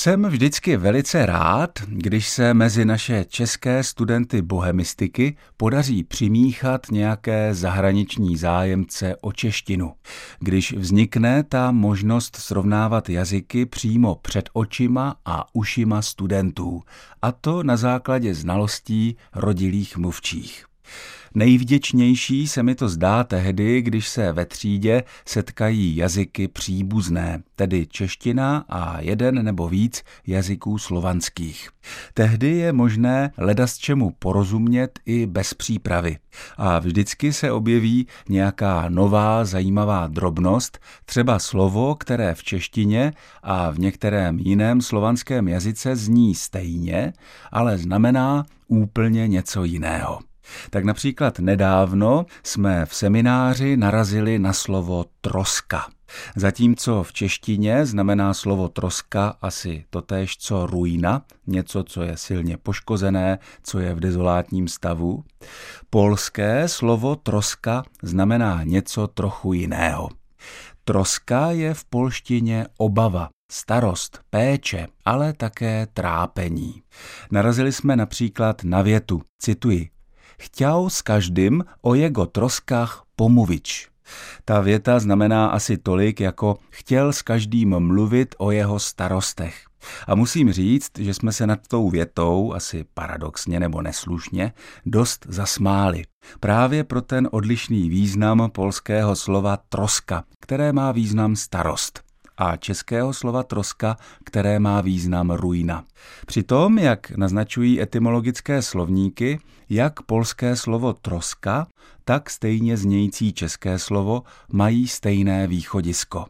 Jsem vždycky velice rád, když se mezi naše české studenty bohemistiky podaří přimíchat nějaké zahraniční zájemce o češtinu. Když vznikne ta možnost srovnávat jazyky přímo před očima a ušima studentů, a to na základě znalostí rodilých mluvčích. Nejvděčnější se mi to zdá tehdy, když se ve třídě setkají jazyky příbuzné, tedy čeština a jeden nebo víc jazyků slovanských. Tehdy je možné ledas čemu porozumět i bez přípravy. A vždycky se objeví nějaká nová zajímavá drobnost, třeba slovo, které v češtině a v některém jiném slovanském jazyce zní stejně, ale znamená úplně něco jiného. Tak například nedávno jsme v semináři narazili na slovo troska. Zatímco v češtině znamená slovo troska asi totéž co ruina, něco, co je silně poškozené, co je v dezolátním stavu, polské slovo troska znamená něco trochu jiného. Troska je v polštině obava, starost, péče, ale také trápení. Narazili jsme například na větu, cituji, chtěl s každým o jeho troskách pomluvič. Ta věta znamená asi tolik, jako chtěl s každým mluvit o jeho starostech. A musím říct, že jsme se nad tou větou, asi paradoxně nebo neslušně, dost zasmáli. Právě pro ten odlišný význam polského slova troska, které má význam starost a českého slova troska, které má význam ruina. Přitom, jak naznačují etymologické slovníky, jak polské slovo troska, tak stejně znějící české slovo mají stejné východisko.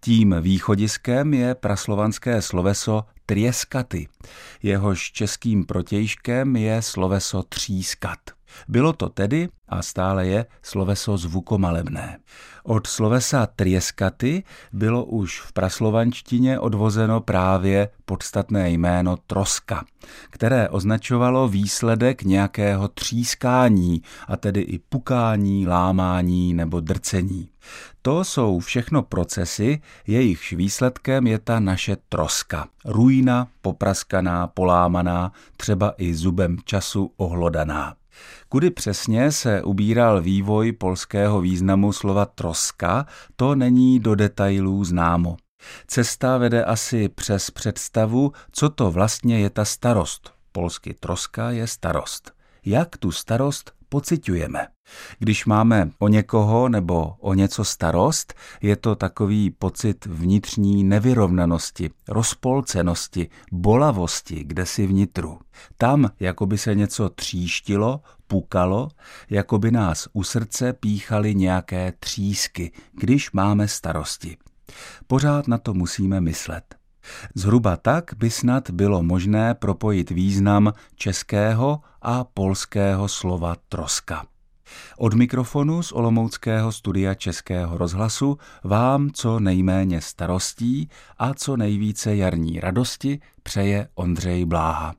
Tím východiskem je praslovanské sloveso trieskaty. Jehož českým protějškem je sloveso třískat. Bylo to tedy a stále je sloveso zvukomalebné. Od slovesa trieskaty bylo už v praslovančtině odvozeno právě podstatné jméno troska, které označovalo výsledek nějakého třískání, a tedy i pukání, lámání nebo drcení. To jsou všechno procesy, jejichž výsledkem je ta naše troska. Ruína, popraskaná, polámaná, třeba i zubem času ohlodaná. Kudy přesně se ubíral vývoj polského významu slova troska, to není do detailů známo. Cesta vede asi přes představu, co to vlastně je ta starost. Polsky troska je starost. Jak tu starost pociťujeme. Když máme o někoho nebo o něco starost, je to takový pocit vnitřní nevyrovnanosti, rozpolcenosti, bolavosti, kde si vnitru. Tam, jako by se něco tříštilo, pukalo, jako by nás u srdce píchaly nějaké třísky, když máme starosti. Pořád na to musíme myslet. Zhruba tak by snad bylo možné propojit význam českého a polského slova troska. Od mikrofonu z Olomouckého studia Českého rozhlasu vám co nejméně starostí a co nejvíce jarní radosti přeje Ondřej Bláha.